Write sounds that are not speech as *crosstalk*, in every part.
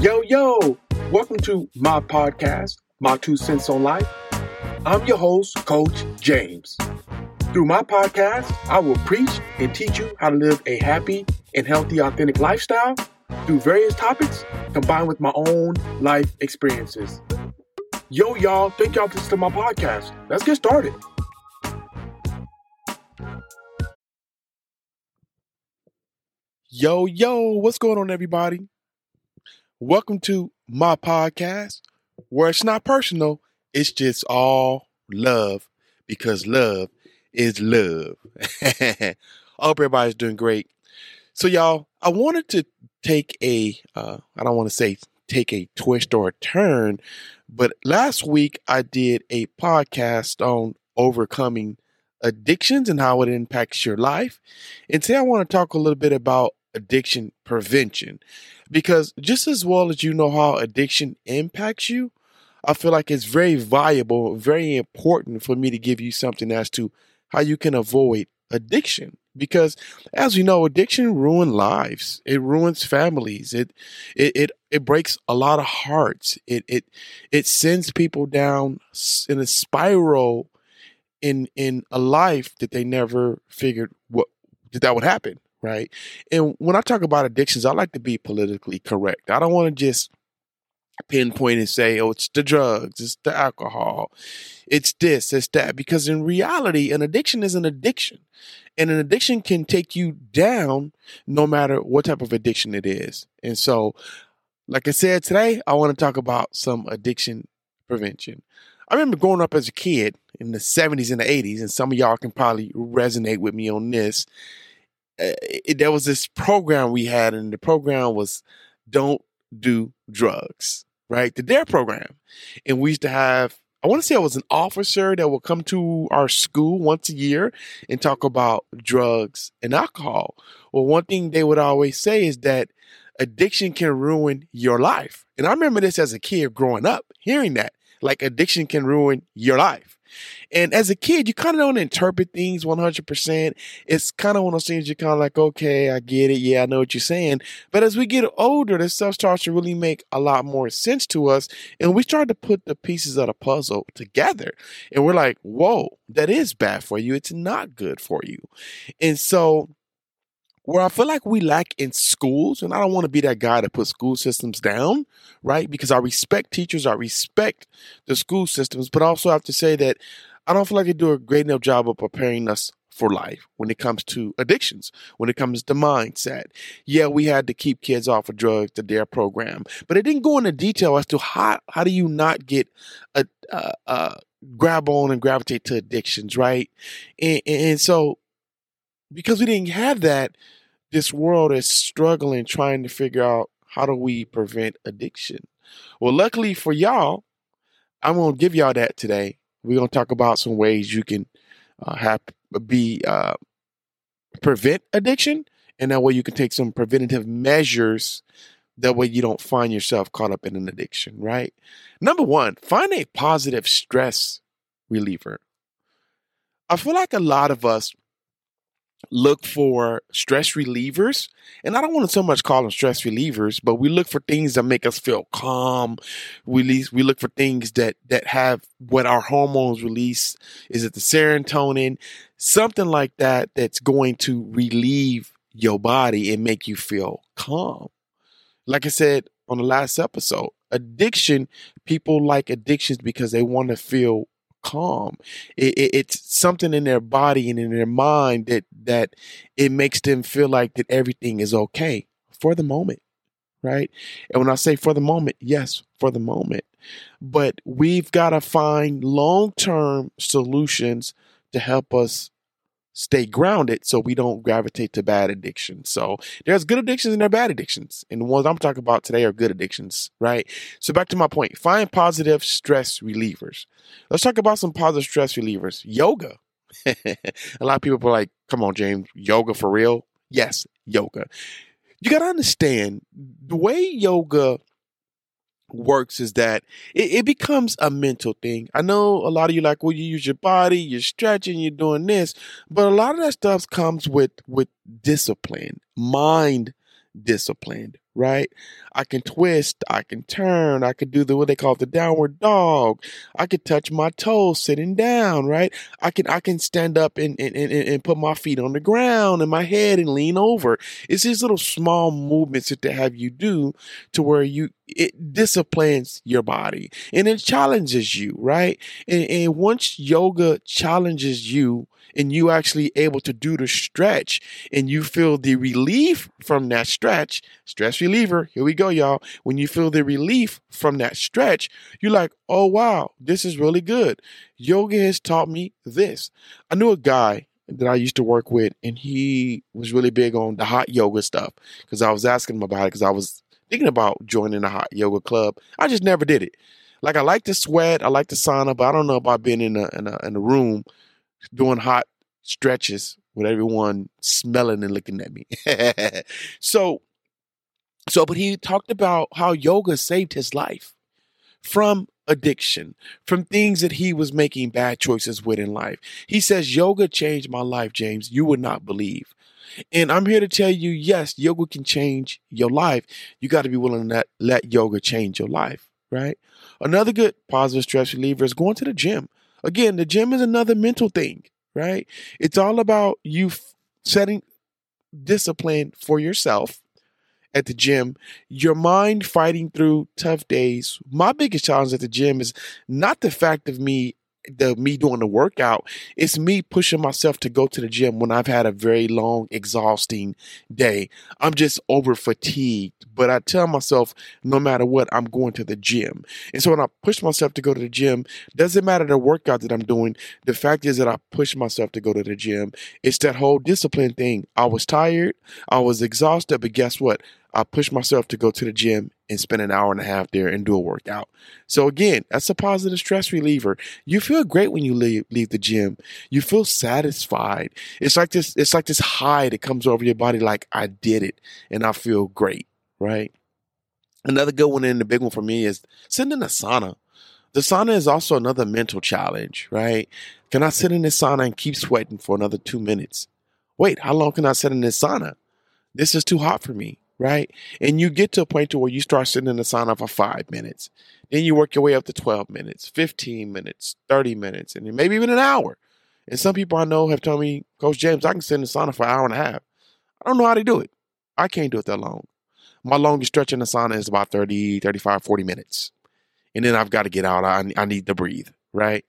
Yo, yo, welcome to my podcast, My Two Cents on Life. I'm your host, Coach James. Through my podcast, I will preach and teach you how to live a happy and healthy, authentic lifestyle through various topics combined with my own life experiences. Yo, y'all, thank y'all for listening to my podcast. Let's get started. Yo, yo, what's going on, everybody? Welcome to my podcast where it's not personal, it's just all love because love is love. I *laughs* hope everybody's doing great. So, y'all, I wanted to take a, uh, I don't want to say take a twist or a turn, but last week I did a podcast on overcoming addictions and how it impacts your life. And today I want to talk a little bit about addiction prevention because just as well as you know how addiction impacts you, I feel like it's very valuable, very important for me to give you something as to how you can avoid addiction. Because as we know, addiction ruins lives. It ruins families. It it it, it breaks a lot of hearts. It it it sends people down in a spiral in in a life that they never figured what that, that would happen right? And when I talk about addictions, I like to be politically correct. I don't want to just pinpoint and say, oh, it's the drugs, it's the alcohol, it's this, it's that. Because in reality, an addiction is an addiction. And an addiction can take you down no matter what type of addiction it is. And so, like I said today, I want to talk about some addiction prevention. I remember growing up as a kid in the 70s and the 80s, and some of y'all can probably resonate with me on this it, there was this program we had, and the program was "Don't Do Drugs." Right, the Dare program, and we used to have. I want to say I was an officer that would come to our school once a year and talk about drugs and alcohol. Well, one thing they would always say is that addiction can ruin your life. And I remember this as a kid growing up, hearing that like addiction can ruin your life. And as a kid, you kind of don't interpret things 100%. It's kind of one of those things you're kind of like, okay, I get it. Yeah, I know what you're saying. But as we get older, this stuff starts to really make a lot more sense to us. And we start to put the pieces of the puzzle together. And we're like, whoa, that is bad for you. It's not good for you. And so where I feel like we lack in schools, and I don't want to be that guy to put school systems down, right? Because I respect teachers, I respect the school systems, but I also have to say that I don't feel like they do a great enough job of preparing us for life when it comes to addictions, when it comes to mindset. Yeah, we had to keep kids off of drugs, the DARE program, but it didn't go into detail as to how how do you not get a, grab on and gravitate to addictions, right? And, and so because we didn't have that, this world is struggling trying to figure out how do we prevent addiction. Well, luckily for y'all, I'm going to give y'all that today. We're going to talk about some ways you can uh, have be uh, prevent addiction, and that way you can take some preventative measures. That way you don't find yourself caught up in an addiction. Right? Number one, find a positive stress reliever. I feel like a lot of us look for stress relievers. And I don't want to so much call them stress relievers, but we look for things that make us feel calm. We we look for things that that have what our hormones release. Is it the serotonin? Something like that that's going to relieve your body and make you feel calm. Like I said on the last episode, addiction, people like addictions because they want to feel calm. It, it, it's something in their body and in their mind that that it makes them feel like that everything is okay for the moment, right? And when I say for the moment, yes, for the moment. But we've got to find long term solutions to help us stay grounded so we don't gravitate to bad addictions. So there's good addictions and there are bad addictions. And the ones I'm talking about today are good addictions, right? So back to my point, find positive stress relievers. Let's talk about some positive stress relievers. Yoga. *laughs* a lot of people are like, come on, James, yoga for real? Yes, yoga. You got to understand the way yoga works is that it, it, becomes a mental thing. I know a lot of you like, well, you use your body, you're stretching, you're doing this, but a lot of that stuff comes with with discipline, mind discipline, right? I can twist, I can turn, I could do the what they call the downward dog. I could touch my toes sitting down, right? I can I can stand up and and, and, and put my feet on the ground and my head and lean over. It's these little small movements that they have you do to where you it disciplines your body and it challenges you, right? And, and once yoga challenges you and you actually able to do the stretch and you feel the relief from that stretch, stress reliever, here we go, y'all. When you feel the relief from that stretch, you're like, oh, wow, this is really good. Yoga has taught me this. I knew a guy that I used to work with, and he was really big on the hot yoga stuff because I was asking him about it because I was thinking about joining a hot yoga club. I just never did it. Like I like to sweat, I like to sauna, but I don't know about being in a in a, in a room doing hot stretches with everyone smelling and looking at me. *laughs* so, so, but he talked about how yoga saved his life from addiction, from things that he was making bad choices with in life. He says, Yoga changed my life, James. You would not believe. And I'm here to tell you, yes, yoga can change your life. You got to be willing to let, let yoga change your life, right? Another good positive stress reliever is going to the gym. Again, the gym is another mental thing, right? It's all about you setting discipline for yourself at the gym, your mind fighting through tough days. My biggest challenge at the gym is not the fact of me the me doing the workout. It's me pushing myself to go to the gym when I've had a very long, exhausting day. I'm just over fatigued, but I tell myself no matter what, I'm going to the gym. And so when I push myself to go to the gym, doesn't matter the workout that I'm doing. The fact is that I push myself to go to the gym. It's that whole discipline thing. I was tired, I was exhausted, but guess what? I push myself to go to the gym and spend an hour and a half there and do a workout. So again, that's a positive stress reliever. You feel great when you leave, leave the gym. You feel satisfied. It's like this, it's like this high that comes over your body like I did it and I feel great, right? Another good one and the big one for me is sitting in a sauna. The sauna is also another mental challenge, right? Can I sit in this sauna and keep sweating for another two minutes? Wait, how long can I sit in this sauna? This is too hot for me right? And you get to a point to where you start sitting in the sauna for five minutes. Then you work your way up to 12 minutes, 15 minutes, 30 minutes, and maybe even an hour. And some people I know have told me, Coach James, I can sit in the sauna for an hour and a half. I don't know how to do it. I can't do it that long. My longest stretch in the sauna is about 30, 35, 40 minutes. And then I've got to get out. I, I need to breathe, right?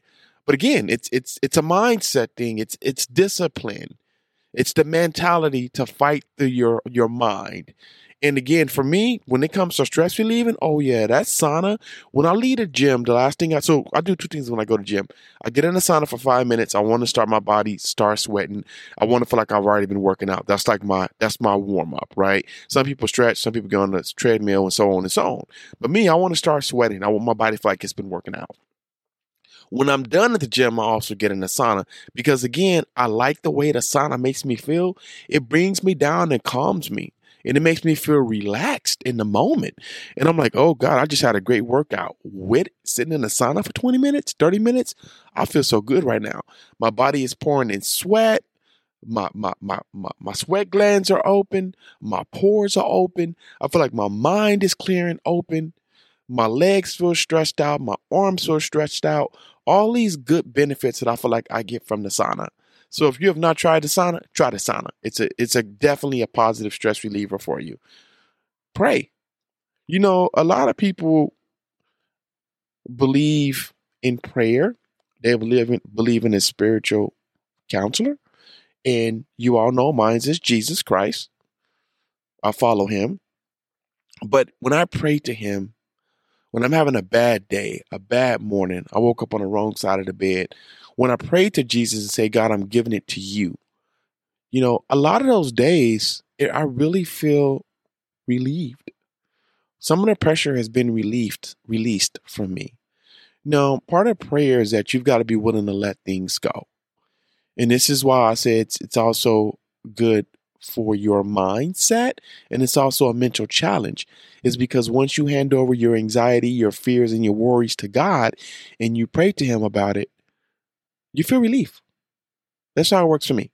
But again, it's it's it's a mindset thing. It's it's discipline. It's the mentality to fight through your your mind. And again, for me, when it comes to stress relieving, oh yeah, that sauna. When I leave the gym, the last thing I so I do two things when I go to gym. I get in the sauna for five minutes. I want to start my body, start sweating. I want to feel like I've already been working out. That's like my that's my warm up, right? Some people stretch, some people go on the treadmill, and so on and so on. But me, I want to start sweating. I want my body to feel like it's been working out. When I'm done at the gym, I also get in the sauna because again, I like the way the sauna makes me feel. It brings me down and calms me. And it makes me feel relaxed in the moment. And I'm like, oh God, I just had a great workout with sitting in the sauna for 20 minutes, 30 minutes. I feel so good right now. My body is pouring in sweat. My, my my my my sweat glands are open, my pores are open. I feel like my mind is clearing open. My legs feel stretched out, my arms feel stretched out all these good benefits that I feel like I get from the sauna. So if you have not tried the sauna, try the sauna. It's a it's a definitely a positive stress reliever for you. Pray. You know, a lot of people believe in prayer. They believe in believe in a spiritual counselor. And you all know mine is Jesus Christ. I follow him. But when I pray to him, when I'm having a bad day, a bad morning, I woke up on the wrong side of the bed. When I pray to Jesus and say, God, I'm giving it to you, you know, a lot of those days, it, I really feel relieved. Some of the pressure has been relieved, released from me. Now, part of prayer is that you've got to be willing to let things go. And this is why I say it's, it's also good for your mindset and it's also a mental challenge is mm-hmm. because once you hand over your anxiety your fears and your worries to god and you pray to him about it you feel relief that's how it works for me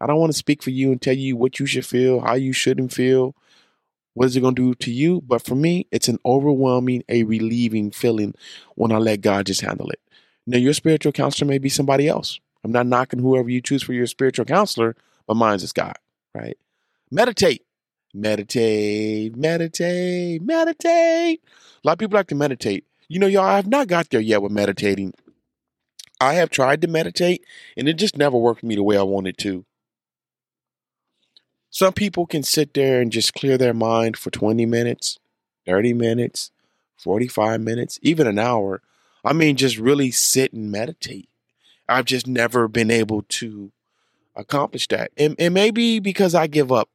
i don't want to speak for you and tell you what you should feel how you shouldn't feel What is it going to do to you? But for me, it's an overwhelming, a relieving feeling when I let God just handle it. Now, your spiritual counselor may be somebody else. I'm not knocking whoever you choose for your spiritual counselor, but mine's is God, right? Meditate, meditate, meditate, meditate. A lot of people like to meditate. You know, y'all, I have not got there yet with meditating. I have tried to meditate and it just never worked for me the way I wanted to. Some people can sit there and just clear their mind for 20 minutes, 30 minutes, 45 minutes, even an hour. I mean, just really sit and meditate. I've just never been able to accomplish that. And, maybe because I give up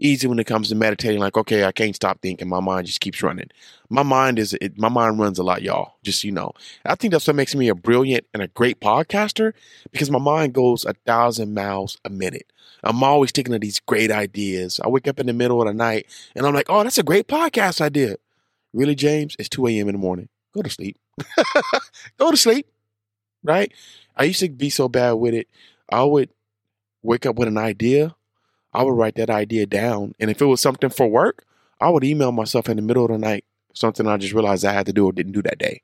easy when it comes to meditating. Like, okay, I can't stop thinking. My mind just keeps running. My mind is, it, my mind runs a lot, y'all. Just, you know, I think that's what makes me a brilliant and a great podcaster because my mind goes a thousand miles a minute. I'm always thinking of these great ideas. I wake up in the middle of the night and I'm like, oh, that's a great podcast idea. Really, James? It's 2 a.m. in the morning. Go to sleep. *laughs* Go to sleep. Right? I used to be so bad with it. I would wake up with an idea I would write that idea down. And if it was something for work, I would email myself in the middle of the night, something I just realized I had to do or didn't do that day.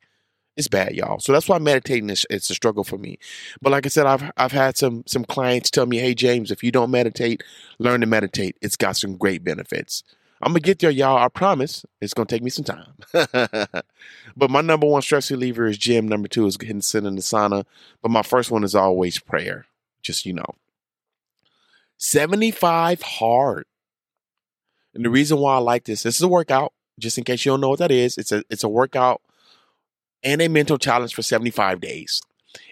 It's bad, y'all. So that's why meditating is it's a struggle for me. But like I said, I've I've had some some clients tell me, hey James, if you don't meditate, learn to meditate. It's got some great benefits. I'm gonna get there, y'all. I promise. It's gonna take me some time. *laughs* but my number one stress reliever is gym. Number two is getting sit in the sauna. But my first one is always prayer. Just you know. 75 hard. And the reason why I like this, this is a workout, just in case you don't know what that is. It's a it's a workout and a mental challenge for 75 days.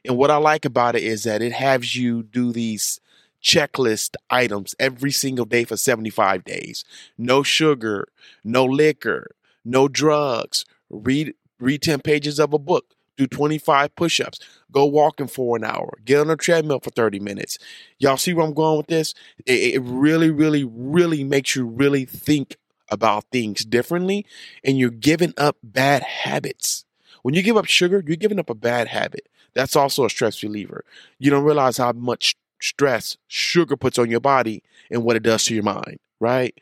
And what I like about it is that it has you do these checklist items every single day for 75 days. No sugar, no liquor, no drugs. Read read 10 pages of a book do 25 push ups, go walking for an hour, get on a treadmill for 30 minutes. Y'all see where I'm going with this? It, it, really, really, really makes you really think about things differently and you're giving up bad habits. When you give up sugar, you're giving up a bad habit. That's also a stress reliever. You don't realize how much stress sugar puts on your body and what it does to your mind, right?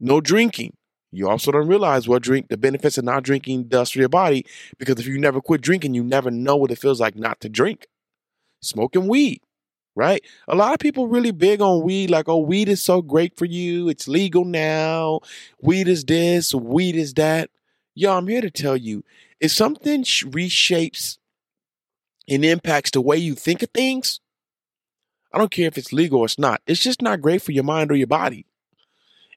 No drinking. You also don't realize what drink the benefits of not drinking does for your body because if you never quit drinking, you never know what it feels like not to drink. Smoking weed, right? A lot of people really big on weed, like, oh, weed is so great for you. It's legal now. Weed is this, weed is that. Yo, I'm here to tell you if something reshapes and impacts the way you think of things, I don't care if it's legal or it's not. It's just not great for your mind or your body.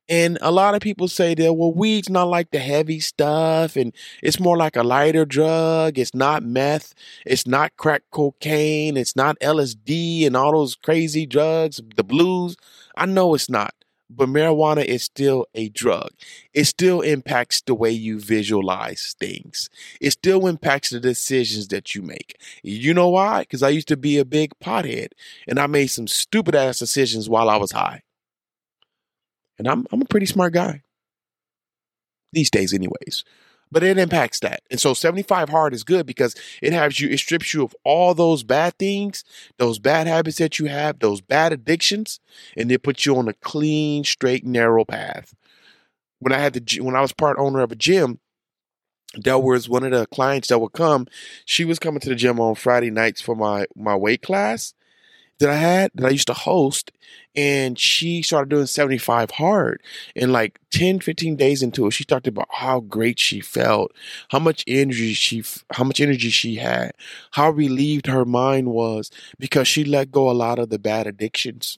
And a lot of people say that, well, weed's not like the heavy stuff and it's more like a lighter drug. It's not meth. It's not crack cocaine. It's not LSD and all those crazy drugs, the blues. I know it's not, but marijuana is still a drug. It still impacts the way you visualize things. It still impacts the decisions that you make. You know why? Because I used to be a big pothead and I made some stupid ass decisions while I was high. And I'm I'm a pretty smart guy. These days, anyways. But it impacts that. And so 75 hard is good because it has you, it strips you of all those bad things, those bad habits that you have, those bad addictions, and it puts you on a clean, straight, narrow path. When I had the when I was part owner of a gym, there was one of the clients that would come. She was coming to the gym on Friday nights for my my weight class, that I had that I used to host and she started doing 75 hard and like 10 15 days into it. She talked about how great she felt how much energy she how much energy she had how relieved her mind was because she let go a lot of the bad addictions.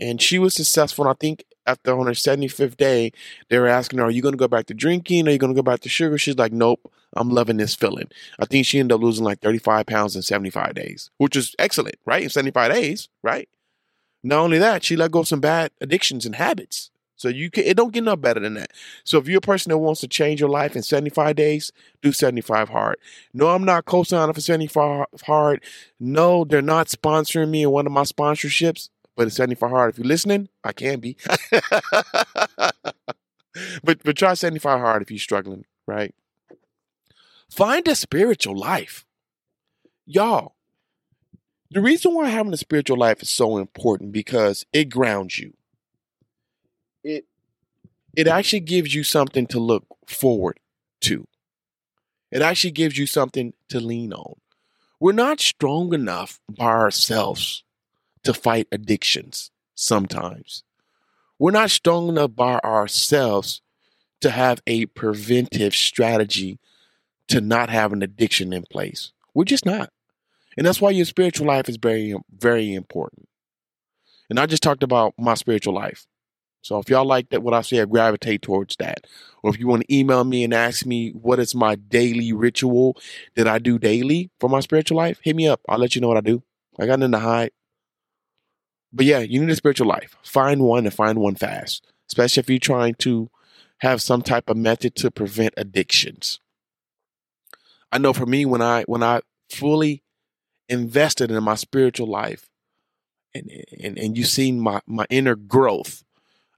And she was successful and I think after on her 75th day they were asking her are you going to go back to drinking are you going to go back to sugar she's like nope I'm loving this feeling. I think she ended up losing like 35 pounds in 75 days, which is excellent, right? In 75 days, right? Not only that, she let go of some bad addictions and habits. So you can it don't get no better than that. So if you're a person that wants to change your life in 75 days, do 75 hard. No, I'm not co-signing for 75 hard. No, they're not sponsoring me in one of my sponsorships, but it's 75 hard. If you're listening, I can be. *laughs* but but try 75 hard if you're struggling, right? Find a spiritual life. Y'all, the reason why having a spiritual life is so important because it grounds you. It it actually gives you something to look forward to. It actually gives you something to lean on. We're not strong enough by ourselves to fight addictions sometimes. We're not strong enough by ourselves to have a preventive strategy to not have an addiction in place. We're just not. And that's why your spiritual life is very, very important. And I just talked about my spiritual life. So if y'all like that, what I say, I gravitate towards that. Or if you want to email me and ask me what is my daily ritual that I do daily for my spiritual life, hit me up. I'll let you know what I do. I got nothing to hide. But yeah, you need a spiritual life. Find one and find one fast, especially if you're trying to have some type of method to prevent addictions. I know for me, when I when I fully invested in my spiritual life, and and and you seen my my inner growth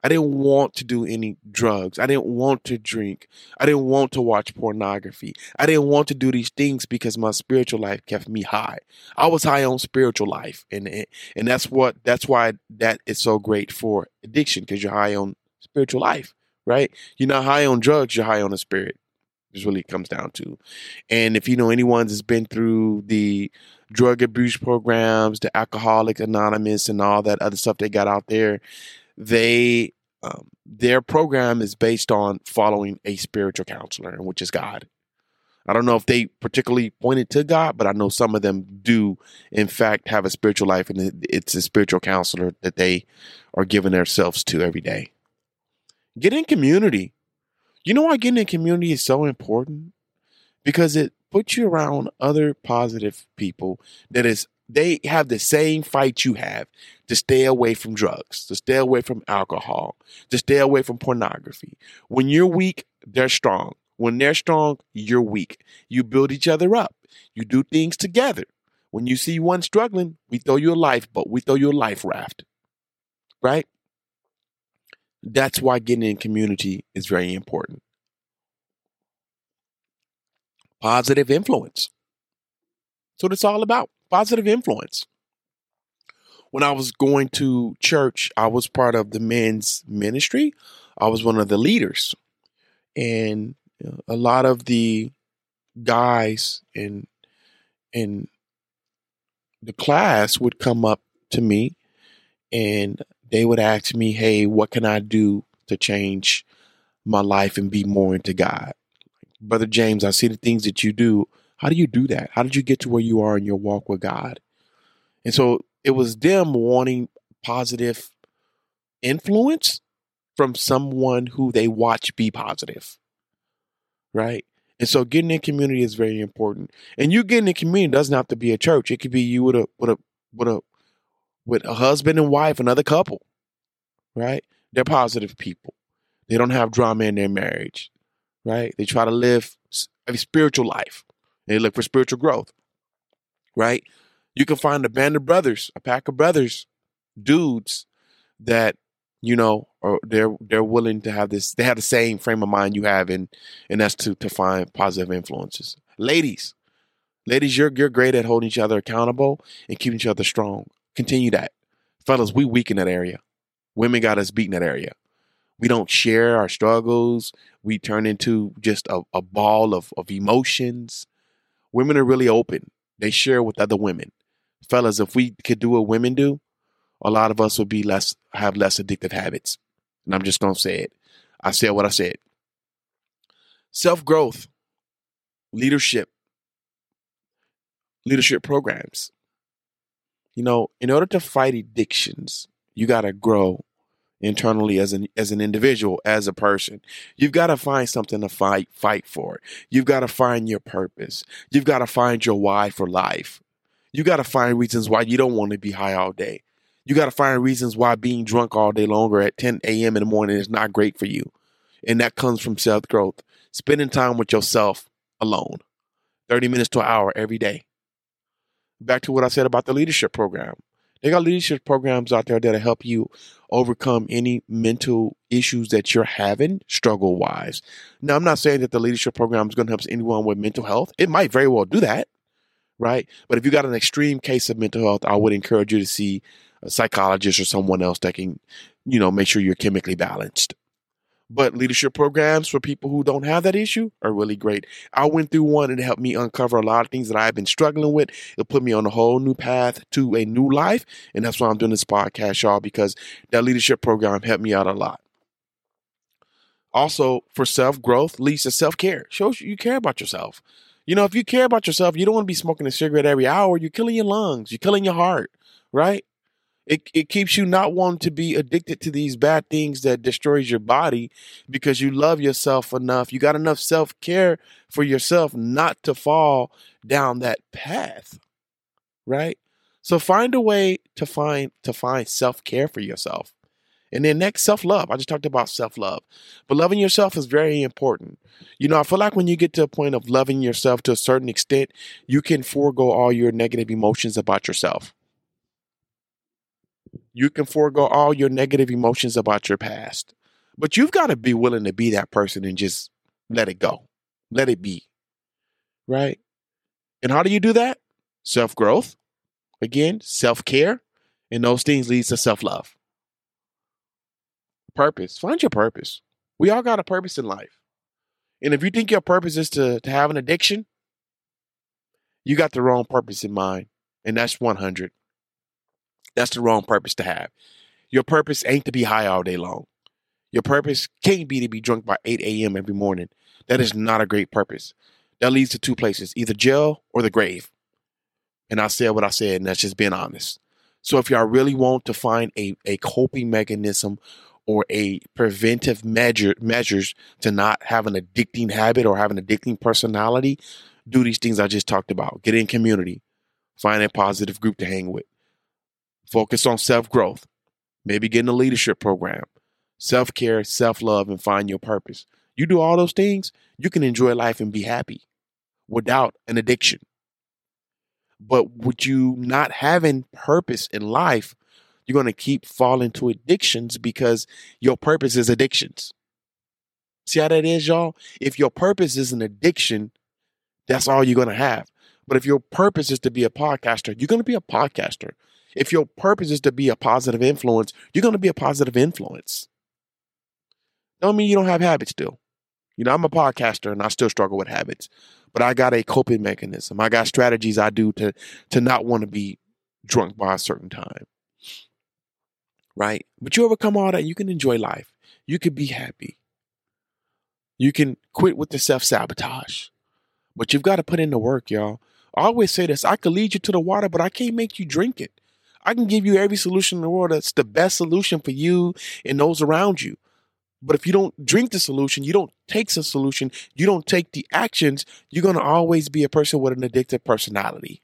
I didn't want to do any drugs. I didn't want to drink. I didn't want to watch pornography. I didn't want to do these things because my spiritual life kept me high. I was high on spiritual life, and and that's what that's why that is so great for addiction because you're high on spiritual life, right? You're not high on drugs. You're high on the spirit. Is really comes down to. And if you know anyone that's been through the drug abuse programs, the Alcoholic Anonymous, and all that other stuff they got out there, they um, their program is based on following a spiritual counselor, which is God. I don't know if they particularly pointed to God, but I know some of them do, in fact, have a spiritual life, and it's a spiritual counselor that they are giving themselves to every day. Get in community. You know why getting in community is so important? Because it puts you around other positive people that is they have the same fight you have to stay away from drugs, to stay away from alcohol, to stay away from pornography. When you're weak, they're strong. When they're strong, you're weak. You build each other up. You do things together. When you see one struggling, we throw you a lifeboat, we throw you a life raft. Right? That's why getting in community is very important. Positive influence. That's what it's all about positive influence. When I was going to church, I was part of the men's ministry. I was one of the leaders. And a lot of the guys in in the class would come up to me and they would ask me, "Hey, what can I do to change my life and be more into God?" Brother James, I see the things that you do. How do you do that? How did you get to where you are in your walk with God? And so it was them wanting positive influence from someone who they watch be positive. Right? And so getting in community is very important. And you getting in community doesn't have to be a church. It could be you with a with a with a with a husband and wife, another couple. Right? They're positive people. They don't have drama in their marriage. Right? They try to live a spiritual life. They look for spiritual growth, right? You can find a band of brothers, a pack of brothers, dudes that you know are they're they're willing to have this. They have the same frame of mind you have, and and that's to to find positive influences. Ladies, ladies, you're you're great at holding each other accountable and keeping each other strong. Continue that, fellas. We weak in that area. Women got us beat in that area. We don't share our struggles. We turn into just a, a ball of, of emotions women are really open. They share with other women. Fellas, if we could do what women do, a lot of us would be less have less addictive habits. And I'm just gonna say it. I said what I said. Self growth, leadership, leadership programs. You know, in order to fight addictions, you gotta grow internally as an as an individual, as a person. You've got to find something to fight fight for. You've got to find your purpose. You've got to find your why for life. You got to find reasons why you don't want to be high all day. You got to find reasons why being drunk all day longer at 10 a.m. in the morning is not great for you. And that comes from self growth. Spending time with yourself alone, 30 minutes to an hour every day. Back to what I said about the leadership program. They got leadership programs out there that'll help you overcome any mental issues that you're having struggle wise. Now, I'm not saying that the leadership program is going to help anyone with mental health. It might very well do that, right? But if you got an extreme case of mental health, I would encourage you to see a psychologist or someone else that can, you know, make sure you're chemically balanced. But leadership programs for people who don't have that issue are really great. I went through one and it helped me uncover a lot of things that I've been struggling with. It put me on a whole new path to a new life. And that's why I'm doing this podcast, y'all, because that leadership program helped me out a lot. Also, for self growth leads to self care. Shows you care about yourself. You know, if you care about yourself, you don't want to be smoking a cigarette every hour. You're killing your lungs. You're killing your heart, right? It it keeps you not wanting to be addicted to these bad things that destroys your body because you love yourself enough. You got enough self-care for yourself not to fall down that path. Right? So find a way to find to find self-care for yourself. And then next, self love. I just talked about self love. But loving yourself is very important. You know, I feel like when you get to a point of loving yourself to a certain extent, you can forego all your negative emotions about yourself. You can forego all your negative emotions about your past. But you've got to be willing to be that person and just let it go. Let it be. Right? And how do you do that? Self growth. Again, self care. And those things leads to self love. Purpose. Find your purpose. We all got a purpose in life. And if you think your purpose is to, to have an addiction, you got the wrong purpose in mind. And that's 100. That's the wrong purpose to have. Your purpose ain't to be high all day long. Your purpose can't be to be drunk by 8 a.m. every morning. That is not a great purpose. That leads to two places either jail or the grave. And I said what I said, and that's just being honest. So if y'all really want to find a, a coping mechanism or a preventive measure measures to not have an addicting habit or have an addicting personality, do these things I just talked about. Get in community, find a positive group to hang with, focus on self growth, maybe get in a leadership program, self care, self love, and find your purpose. You do all those things, you can enjoy life and be happy without an addiction. But with you not having purpose in life, you're going to keep falling to addictions because your purpose is addictions. See how that is, y'all? If your purpose is an addiction, that's all you're going to have. But if your purpose is to be a podcaster, you're going to be a podcaster. If your purpose is to be a positive influence, you're going to be a positive influence. Don't mean you don't have habits still. You know, I'm a podcaster and I still struggle with habits, but I got a coping mechanism. I got strategies I do to to not want to be drunk by a certain time right? But you overcome all that, you can enjoy life. You can be happy. You can quit with the self sabotage. But you've got to put in the work, y'all. I always say this I could lead you to the water, but I can't make you drink it. I can give you every solution in the world that's the best solution for you and those around you. But if you don't drink the solution, you don't take the solution, you don't take the actions, you're going to always be a person with an addictive personality.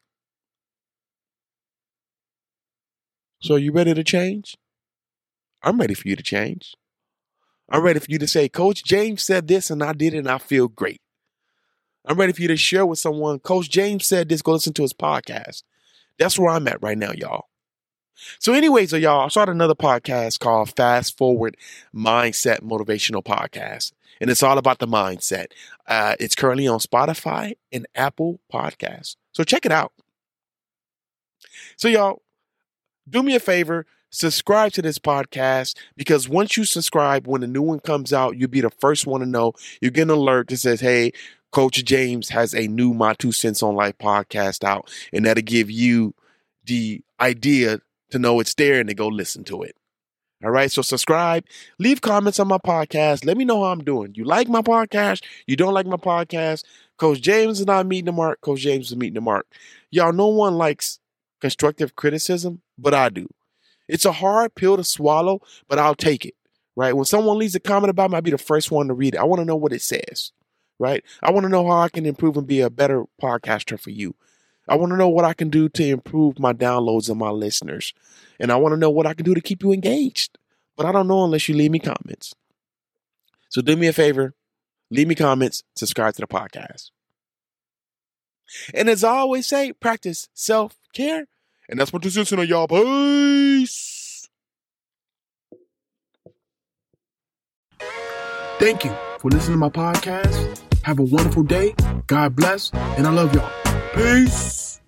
So, are you ready to change? I'm ready for you to change. I'm ready for you to say, Coach James said this and I did it and I feel great. I'm ready for you to share with someone, Coach James said this, go listen to his podcast. That's where I'm at right now, y'all. So, anyways, y'all, I started another podcast called Fast Forward Mindset Motivational Podcast. And it's all about the mindset. Uh, it's currently on Spotify and Apple Podcasts. So check it out. So, y'all, do me a favor subscribe to this podcast because once you subscribe, when a new one comes out, you'll be the first one to know. You get an alert that says, hey, Coach James has a new My Two Cents on Life podcast out, and that'll give you the idea to know it's there and to go listen to it. All right, so subscribe, leave comments on my podcast. Let me know how I'm doing. You like my podcast? You don't like my podcast? Coach James is not meeting the mark. Coach James is meeting the mark. Y'all, no one likes constructive criticism, but I do. It's a hard pill to swallow, but I'll take it. Right? When someone leaves a comment about me, I'll be the first one to read it. I want to know what it says. Right? I want to know how I can improve and be a better podcaster for you. I want to know what I can do to improve my downloads and my listeners. And I want to know what I can do to keep you engaged. But I don't know unless you leave me comments. So do me a favor, leave me comments, subscribe to the podcast. And as I always say, practice self care and that's what this is, y'all. Peace. Thank you for listening to my podcast. Have a wonderful day. God bless. And I love y'all. Peace.